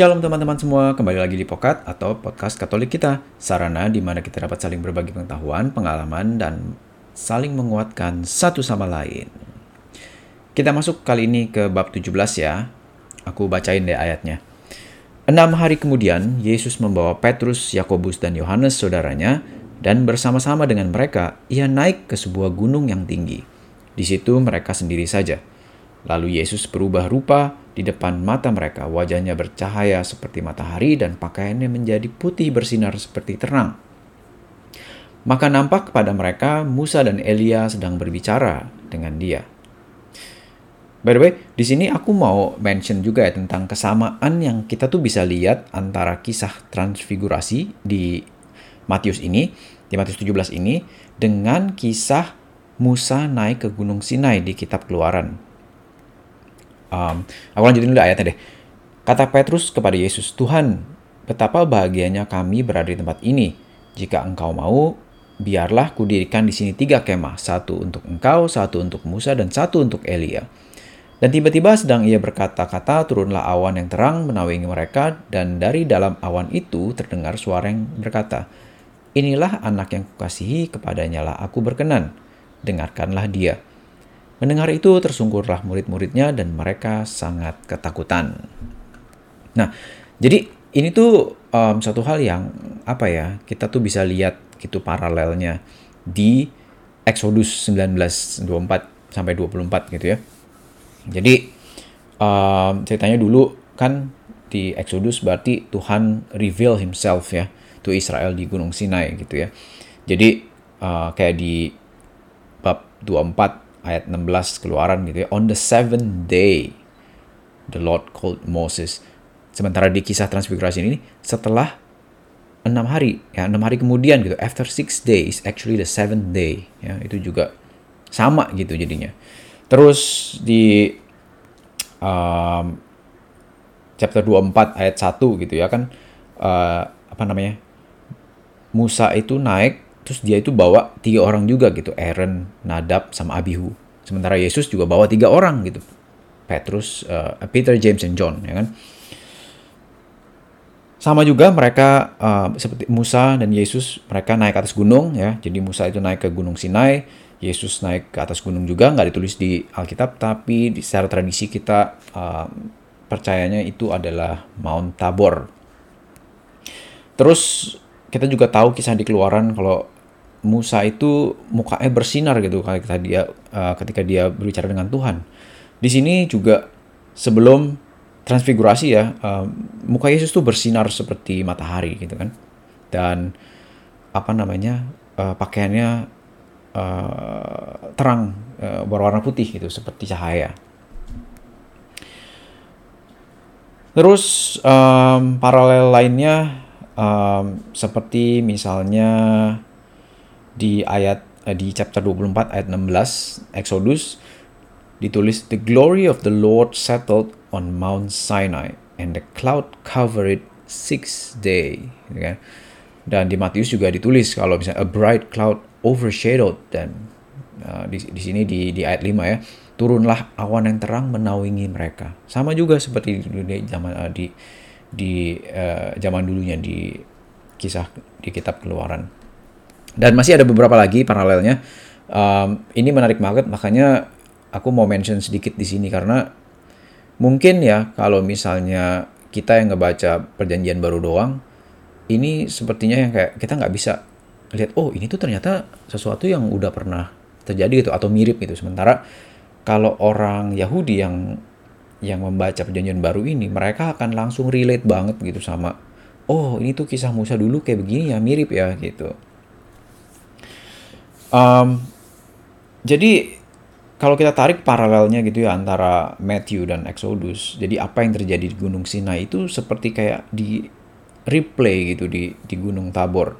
Shalom teman-teman semua, kembali lagi di Pokat atau Podcast Katolik kita, sarana di mana kita dapat saling berbagi pengetahuan, pengalaman, dan saling menguatkan satu sama lain. Kita masuk kali ini ke bab 17 ya. Aku bacain deh ayatnya. Enam hari kemudian, Yesus membawa Petrus, Yakobus, dan Yohanes saudaranya, dan bersama-sama dengan mereka, ia naik ke sebuah gunung yang tinggi. Di situ mereka sendiri saja. Lalu Yesus berubah rupa di depan mata mereka. Wajahnya bercahaya seperti matahari dan pakaiannya menjadi putih bersinar seperti terang. Maka nampak kepada mereka Musa dan Elia sedang berbicara dengan dia. By the way, di sini aku mau mention juga ya tentang kesamaan yang kita tuh bisa lihat antara kisah transfigurasi di Matius ini, di Matius 17 ini, dengan kisah Musa naik ke Gunung Sinai di kitab Keluaran Um, aku lanjutin dulu ayatnya deh. Kata Petrus kepada Yesus, Tuhan, betapa bahagianya kami berada di tempat ini. Jika engkau mau, biarlah kudirikan di sini tiga kemah, satu untuk engkau, satu untuk Musa, dan satu untuk Elia. Dan tiba-tiba sedang ia berkata-kata, turunlah awan yang terang menaungi mereka, dan dari dalam awan itu terdengar suara yang berkata, Inilah anak yang kukasihi, kepadanya lah aku berkenan. Dengarkanlah dia. Mendengar itu tersungkurlah murid-muridnya dan mereka sangat ketakutan. Nah, jadi ini tuh um, satu hal yang apa ya kita tuh bisa lihat gitu paralelnya di Exodus 1924 sampai 24 gitu ya. Jadi um, ceritanya dulu kan di Exodus berarti Tuhan reveal himself ya to Israel di Gunung Sinai gitu ya. Jadi uh, kayak di bab 24 ayat 16 keluaran gitu ya. On the seventh day, the Lord called Moses. Sementara di kisah transfigurasi ini, setelah enam hari, ya enam hari kemudian gitu, after six days, actually the seventh day, ya itu juga sama gitu jadinya. Terus di um, chapter 24 ayat 1 gitu ya kan, uh, apa namanya, Musa itu naik terus dia itu bawa tiga orang juga gitu Aaron Nadab sama Abihu. Sementara Yesus juga bawa tiga orang gitu. Petrus uh, Peter James and John ya kan? Sama juga mereka uh, seperti Musa dan Yesus mereka naik atas gunung ya. Jadi Musa itu naik ke gunung Sinai Yesus naik ke atas gunung juga. Nggak ditulis di Alkitab tapi secara tradisi kita uh, percayanya itu adalah Mount Tabor. Terus kita juga tahu kisah di keluaran kalau Musa itu mukanya bersinar gitu ketika dia uh, ketika dia berbicara dengan Tuhan. Di sini juga sebelum transfigurasi ya, uh, muka Yesus tuh bersinar seperti matahari gitu kan. Dan apa namanya? Uh, pakaiannya uh, terang uh, berwarna putih gitu seperti cahaya. Terus um, paralel lainnya um, seperti misalnya di ayat uh, di chapter 24 ayat 16 Exodus ditulis the glory of the Lord settled on Mount Sinai and the cloud covered six day. Gitu kan. dan di Matius juga ditulis kalau misalnya a bright cloud overshadowed dan uh, di, di sini di, di ayat 5 ya turunlah awan yang terang menaungi mereka. Sama juga seperti di zaman uh, di di uh, zaman dulunya di kisah di kitab keluaran dan masih ada beberapa lagi paralelnya. Um, ini menarik banget, makanya aku mau mention sedikit di sini karena mungkin ya kalau misalnya kita yang ngebaca perjanjian baru doang, ini sepertinya yang kayak kita nggak bisa lihat, oh ini tuh ternyata sesuatu yang udah pernah terjadi gitu atau mirip gitu. Sementara kalau orang Yahudi yang yang membaca perjanjian baru ini, mereka akan langsung relate banget gitu sama, oh ini tuh kisah Musa dulu kayak begini ya mirip ya gitu. Um, jadi kalau kita tarik paralelnya gitu ya antara Matthew dan Exodus, jadi apa yang terjadi di Gunung Sinai itu seperti kayak di replay gitu di di Gunung Tabor.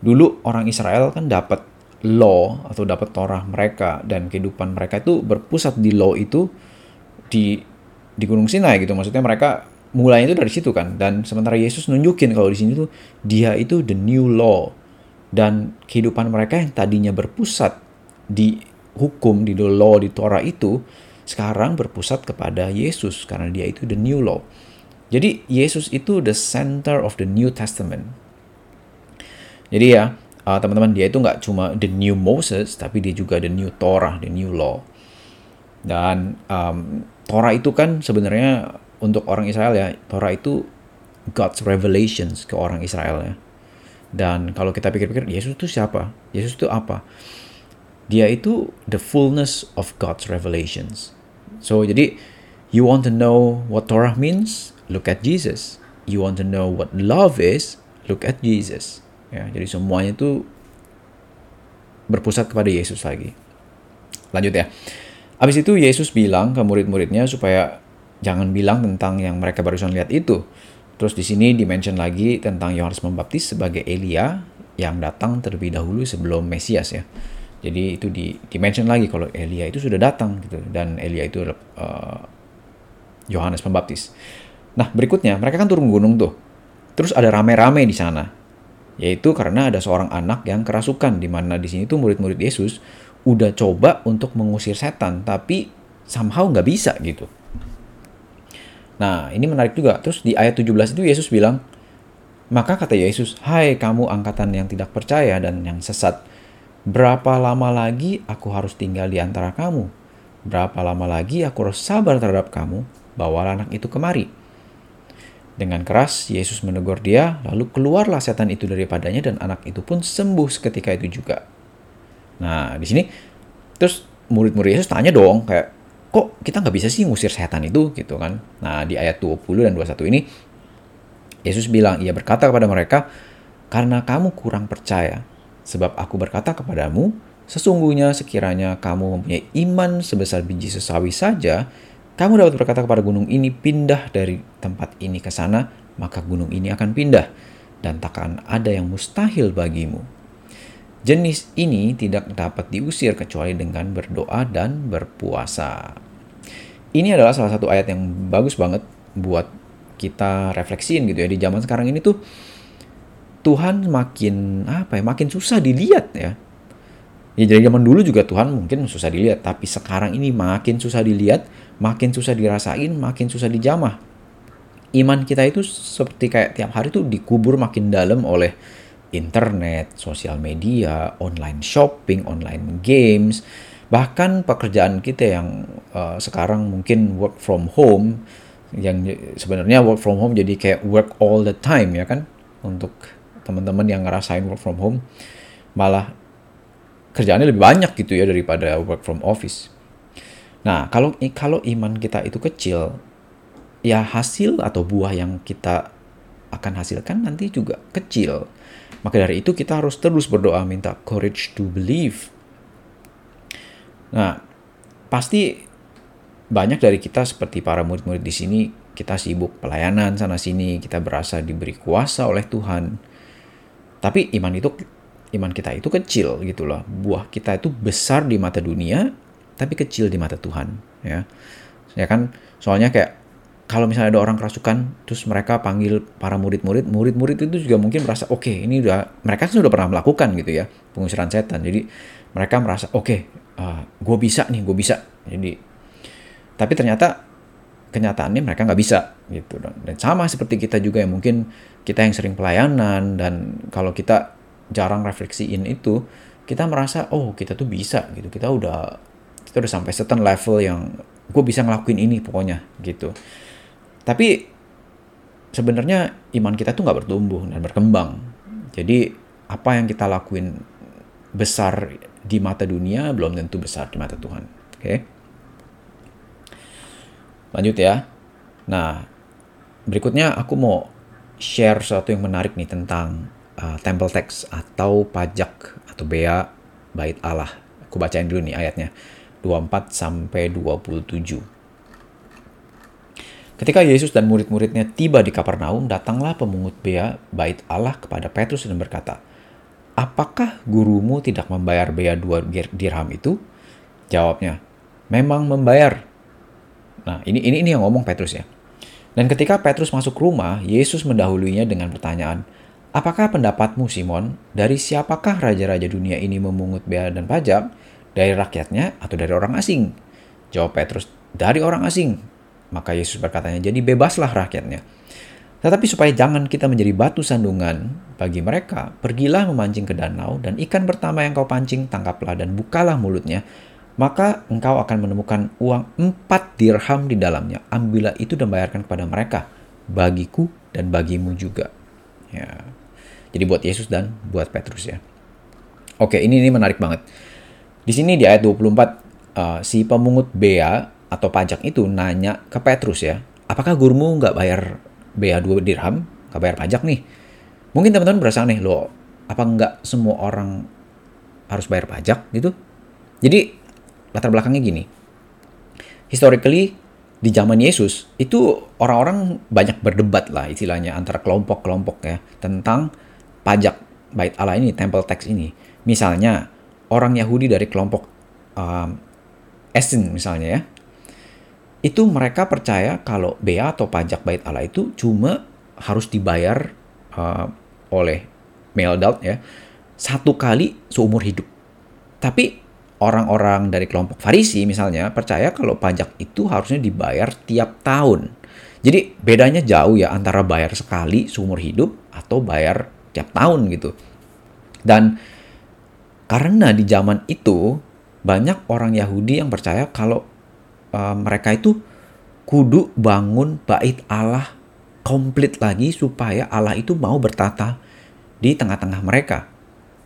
Dulu orang Israel kan dapat law atau dapat Torah mereka dan kehidupan mereka itu berpusat di law itu di di Gunung Sinai gitu. Maksudnya mereka mulainya itu dari situ kan. Dan sementara Yesus nunjukin kalau di sini tuh dia itu the new law dan kehidupan mereka yang tadinya berpusat di hukum di the law di Torah itu sekarang berpusat kepada Yesus karena dia itu the new law Jadi Yesus itu the center of the New Testament. Jadi ya, uh, teman-teman dia itu nggak cuma the new Moses, tapi dia juga the new Torah, the new law. Dan um, Torah itu kan sebenarnya untuk orang Israel ya, Torah itu God's revelations ke orang Israel ya. Dan kalau kita pikir-pikir, Yesus itu siapa? Yesus itu apa? Dia itu the fullness of God's revelations. So jadi you want to know what Torah means? Look at Jesus. You want to know what love is? Look at Jesus. Ya, jadi semuanya itu berpusat kepada Yesus lagi. Lanjut ya. Habis itu Yesus bilang ke murid-muridnya supaya jangan bilang tentang yang mereka barusan lihat itu. Terus di sini dimention lagi tentang Yohanes Pembaptis sebagai Elia yang datang terlebih dahulu sebelum Mesias ya. Jadi itu di dimention lagi kalau Elia itu sudah datang gitu dan Elia itu uh, Yohanes Pembaptis. Nah, berikutnya mereka kan turun gunung tuh. Terus ada rame-rame di sana. Yaitu karena ada seorang anak yang kerasukan di mana di sini tuh murid-murid Yesus udah coba untuk mengusir setan tapi somehow nggak bisa gitu. Nah, ini menarik juga. Terus di ayat 17 itu Yesus bilang, maka kata Yesus, Hai kamu angkatan yang tidak percaya dan yang sesat, Berapa lama lagi aku harus tinggal di antara kamu? Berapa lama lagi aku harus sabar terhadap kamu? Bawa anak itu kemari. Dengan keras, Yesus menegur dia, lalu keluarlah setan itu daripadanya dan anak itu pun sembuh seketika itu juga. Nah, di sini, terus murid-murid Yesus tanya dong, kayak, kok kita nggak bisa sih ngusir setan itu gitu kan. Nah, di ayat 20 dan 21 ini, Yesus bilang, ia berkata kepada mereka, karena kamu kurang percaya, Sebab aku berkata kepadamu, sesungguhnya sekiranya kamu mempunyai iman sebesar biji sesawi saja, kamu dapat berkata kepada gunung ini, pindah dari tempat ini ke sana, maka gunung ini akan pindah, dan takkan ada yang mustahil bagimu. Jenis ini tidak dapat diusir kecuali dengan berdoa dan berpuasa. Ini adalah salah satu ayat yang bagus banget buat kita refleksiin gitu ya. Di zaman sekarang ini tuh Tuhan makin apa ya makin susah dilihat ya. Ya jadi zaman dulu juga Tuhan mungkin susah dilihat tapi sekarang ini makin susah dilihat makin susah dirasain makin susah dijamah. Iman kita itu seperti kayak tiap hari tuh dikubur makin dalam oleh internet, sosial media, online shopping, online games, bahkan pekerjaan kita yang uh, sekarang mungkin work from home, yang sebenarnya work from home jadi kayak work all the time ya kan untuk teman-teman yang ngerasain work from home malah kerjaannya lebih banyak gitu ya daripada work from office. Nah, kalau kalau iman kita itu kecil, ya hasil atau buah yang kita akan hasilkan nanti juga kecil. Maka dari itu kita harus terus berdoa minta courage to believe. Nah, pasti banyak dari kita seperti para murid-murid di sini kita sibuk pelayanan sana sini, kita berasa diberi kuasa oleh Tuhan tapi iman itu iman kita itu kecil gitu loh. Buah kita itu besar di mata dunia tapi kecil di mata Tuhan ya. Ya kan? Soalnya kayak kalau misalnya ada orang kerasukan terus mereka panggil para murid-murid, murid-murid itu juga mungkin merasa oke, okay, ini udah mereka kan sudah pernah melakukan gitu ya, pengusiran setan. Jadi mereka merasa oke, okay, uh, gue bisa nih, gue bisa. Jadi tapi ternyata kenyataannya mereka nggak bisa gitu dan sama seperti kita juga yang mungkin kita yang sering pelayanan dan kalau kita jarang refleksiin itu kita merasa oh kita tuh bisa gitu kita udah kita udah sampai certain level yang gue bisa ngelakuin ini pokoknya gitu tapi sebenarnya iman kita tuh nggak bertumbuh dan berkembang jadi apa yang kita lakuin besar di mata dunia belum tentu besar di mata Tuhan oke okay? Lanjut ya. Nah, berikutnya aku mau share sesuatu yang menarik nih tentang uh, temple tax atau pajak atau bea bait Allah. Aku bacain dulu nih ayatnya. 24 sampai 27. Ketika Yesus dan murid-muridnya tiba di Kapernaum, datanglah pemungut bea bait Allah kepada Petrus dan berkata, Apakah gurumu tidak membayar bea dua dirham itu? Jawabnya, memang membayar. Nah, ini ini ini yang ngomong Petrus ya. Dan ketika Petrus masuk rumah, Yesus mendahuluinya dengan pertanyaan, Apakah pendapatmu Simon, dari siapakah raja-raja dunia ini memungut bea dan pajak? Dari rakyatnya atau dari orang asing? Jawab Petrus, dari orang asing. Maka Yesus berkatanya, jadi bebaslah rakyatnya. Tetapi supaya jangan kita menjadi batu sandungan bagi mereka, pergilah memancing ke danau dan ikan pertama yang kau pancing tangkaplah dan bukalah mulutnya. Maka engkau akan menemukan uang empat dirham di dalamnya. Ambillah itu dan bayarkan kepada mereka, bagiku dan bagimu juga. Ya. Jadi buat Yesus dan buat Petrus ya. Oke, ini ini menarik banget. Di sini di ayat 24 uh, si pemungut bea atau pajak itu nanya ke Petrus ya, apakah gurumu nggak bayar bea 2 dirham, nggak bayar pajak nih? Mungkin teman-teman berasa aneh loh, apa nggak semua orang harus bayar pajak gitu? Jadi latar belakangnya gini, historically di zaman Yesus itu orang-orang banyak berdebat lah istilahnya antara kelompok-kelompok ya tentang pajak bait Allah ini, temple tax ini. Misalnya orang Yahudi dari kelompok um, Essen misalnya ya, itu mereka percaya kalau bea atau pajak bait Allah itu cuma harus dibayar uh, oleh adult ya satu kali seumur hidup. Tapi orang-orang dari kelompok Farisi misalnya percaya kalau pajak itu harusnya dibayar tiap tahun. Jadi bedanya jauh ya antara bayar sekali seumur hidup atau bayar tiap tahun gitu. Dan karena di zaman itu banyak orang Yahudi yang percaya kalau uh, mereka itu kudu bangun bait Allah komplit lagi supaya Allah itu mau bertata di tengah-tengah mereka.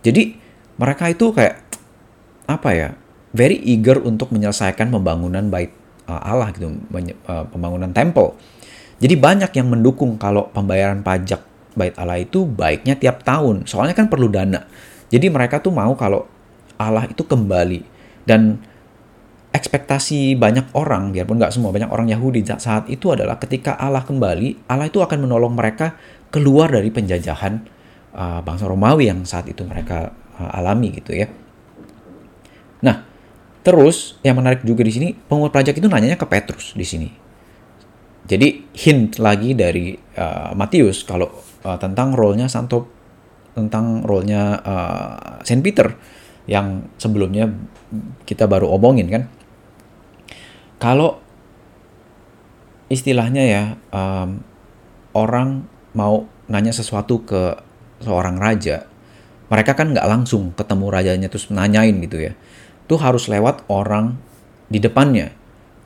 Jadi mereka itu kayak apa ya, very eager untuk menyelesaikan pembangunan bait uh, Allah gitu, uh, pembangunan temple. Jadi banyak yang mendukung kalau pembayaran pajak bait Allah itu baiknya tiap tahun. Soalnya kan perlu dana. Jadi mereka tuh mau kalau Allah itu kembali dan ekspektasi banyak orang, biarpun nggak semua, banyak orang Yahudi saat itu adalah ketika Allah kembali, Allah itu akan menolong mereka keluar dari penjajahan uh, bangsa Romawi yang saat itu mereka uh, alami gitu ya. Nah, terus yang menarik juga di sini, pengut pajak itu nanyanya ke Petrus di sini. Jadi hint lagi dari uh, Matius kalau uh, tentang role-nya Santo tentang role-nya uh, Saint Peter yang sebelumnya kita baru omongin kan kalau istilahnya ya um, orang mau nanya sesuatu ke seorang raja, mereka kan nggak langsung ketemu rajanya terus nanyain gitu ya. Itu harus lewat orang di depannya.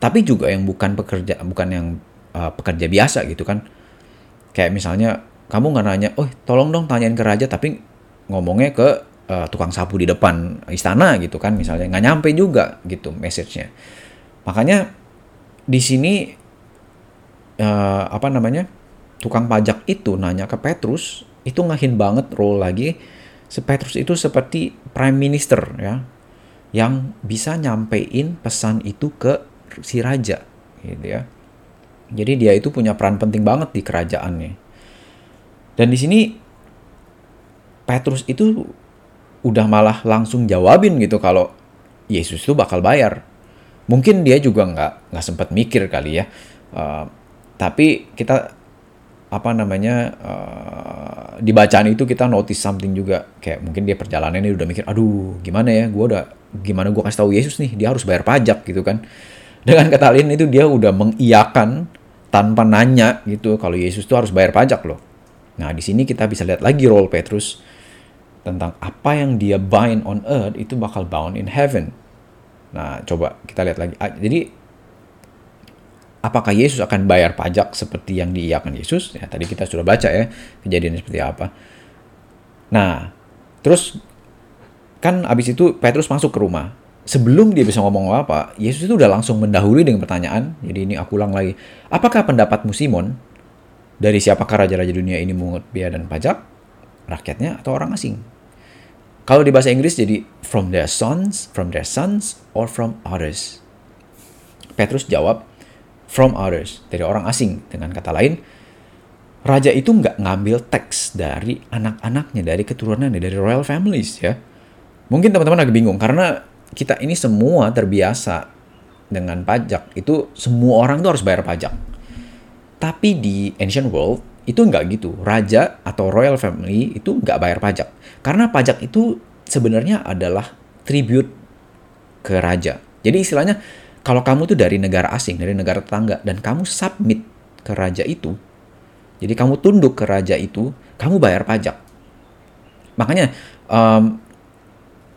Tapi juga yang bukan pekerja, bukan yang uh, pekerja biasa gitu kan. Kayak misalnya kamu nggak nanya, oh tolong dong tanyain ke raja, tapi ngomongnya ke uh, tukang sapu di depan istana gitu kan misalnya nggak nyampe juga gitu message-nya Makanya di sini uh, apa namanya? tukang pajak itu nanya ke Petrus, itu ngahin banget role lagi. Si Petrus itu seperti prime minister ya, yang bisa nyampein pesan itu ke si raja, gitu ya. Jadi dia itu punya peran penting banget di kerajaannya. Dan di sini Petrus itu udah malah langsung jawabin gitu kalau Yesus itu bakal bayar mungkin dia juga nggak nggak sempat mikir kali ya. Uh, tapi kita apa namanya uh, di bacaan itu kita notice something juga. Kayak mungkin dia perjalanan ini udah mikir aduh gimana ya gue udah gimana gue kasih tahu Yesus nih dia harus bayar pajak gitu kan. Dengan kata lain itu dia udah mengiyakan tanpa nanya gitu kalau Yesus tuh harus bayar pajak loh. Nah di sini kita bisa lihat lagi role Petrus tentang apa yang dia bind on earth itu bakal bound in heaven Nah, coba kita lihat lagi. Jadi, apakah Yesus akan bayar pajak seperti yang diiyakan Yesus? Ya, tadi kita sudah baca ya kejadian seperti apa. Nah, terus kan abis itu Petrus masuk ke rumah. Sebelum dia bisa ngomong apa, Yesus itu udah langsung mendahului dengan pertanyaan. Jadi ini aku ulang lagi. Apakah pendapatmu Simon? Dari siapakah raja-raja dunia ini mengut biaya dan pajak? Rakyatnya atau orang asing? Kalau di bahasa Inggris jadi from their sons, from their sons, or from others. Petrus jawab from others, dari orang asing. Dengan kata lain, raja itu nggak ngambil teks dari anak-anaknya, dari keturunannya, dari royal families ya. Mungkin teman-teman agak bingung karena kita ini semua terbiasa dengan pajak. Itu semua orang tuh harus bayar pajak. Tapi di ancient world itu nggak gitu. Raja atau royal family itu nggak bayar pajak. Karena pajak itu sebenarnya adalah tribute ke raja. Jadi istilahnya kalau kamu tuh dari negara asing, dari negara tetangga dan kamu submit ke raja itu, Jadi kamu tunduk ke raja itu, kamu bayar pajak. Makanya um,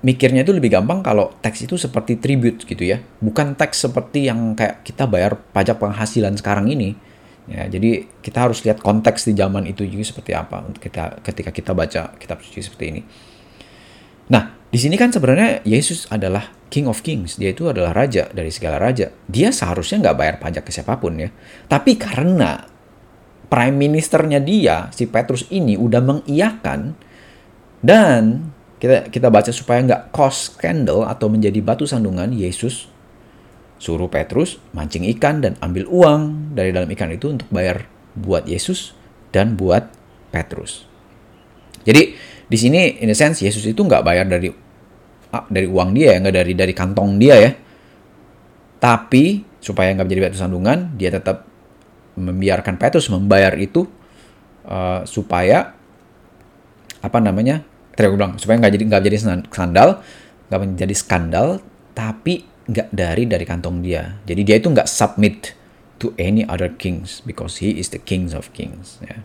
mikirnya itu lebih gampang kalau teks itu seperti tribute gitu ya. Bukan teks seperti yang kayak kita bayar pajak penghasilan sekarang ini. Ya, jadi kita harus lihat konteks di zaman itu juga seperti apa untuk kita ketika kita baca kitab suci seperti ini. Nah, di sini kan sebenarnya Yesus adalah King of Kings. Dia itu adalah raja dari segala raja. Dia seharusnya nggak bayar pajak ke siapa pun ya. Tapi karena prime ministernya dia, si Petrus ini udah mengiyakan dan kita kita baca supaya nggak cause scandal atau menjadi batu sandungan Yesus suruh Petrus mancing ikan dan ambil uang dari dalam ikan itu untuk bayar buat Yesus dan buat Petrus. Jadi di sini in a sense Yesus itu nggak bayar dari dari uang dia ya, nggak dari dari kantong dia ya. Tapi supaya nggak menjadi batu sandungan, dia tetap membiarkan Petrus membayar itu uh, supaya apa namanya? Tadi bilang supaya nggak jadi nggak jadi skandal, nggak menjadi skandal, tapi nggak dari dari kantong dia. Jadi dia itu nggak submit to any other kings because he is the kings of kings. Ya.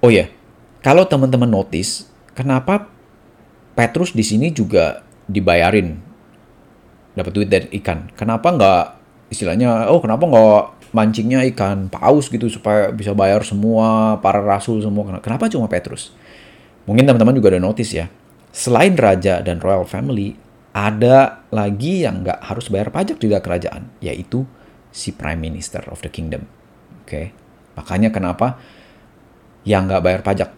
Oh ya, yeah. kalau teman-teman notice, kenapa Petrus di sini juga dibayarin dapat duit dari ikan? Kenapa nggak istilahnya? Oh, kenapa nggak mancingnya ikan paus gitu supaya bisa bayar semua para rasul semua? Kenapa cuma Petrus? Mungkin teman-teman juga udah notice ya. Selain raja dan royal family, ada lagi yang nggak harus bayar pajak juga kerajaan, yaitu si Prime Minister of the Kingdom. Oke, okay? makanya kenapa yang nggak bayar pajak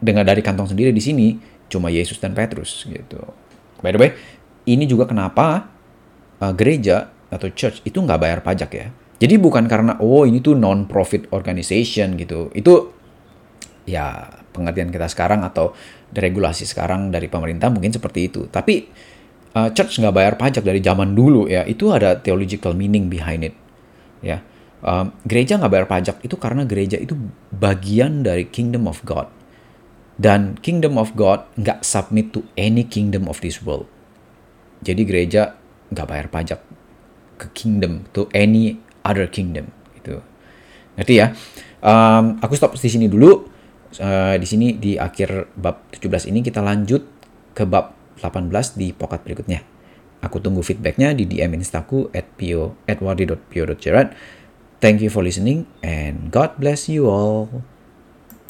dengan dari kantong sendiri di sini cuma Yesus dan Petrus gitu. By the way, ini juga kenapa uh, gereja atau church itu nggak bayar pajak ya. Jadi bukan karena oh ini tuh non-profit organization gitu. Itu ya pengertian kita sekarang atau regulasi sekarang dari pemerintah mungkin seperti itu. Tapi uh, church nggak bayar pajak dari zaman dulu ya, itu ada theological meaning behind it. Ya, um, gereja nggak bayar pajak itu karena gereja itu bagian dari kingdom of God. Dan kingdom of God nggak submit to any kingdom of this world. Jadi gereja nggak bayar pajak ke kingdom to any other kingdom gitu. Ngerti ya? Um, aku stop di sini dulu uh, di sini di akhir bab 17 ini kita lanjut ke bab 18 di pokat berikutnya. Aku tunggu feedbacknya di DM instaku at pio, at Thank you for listening and God bless you all.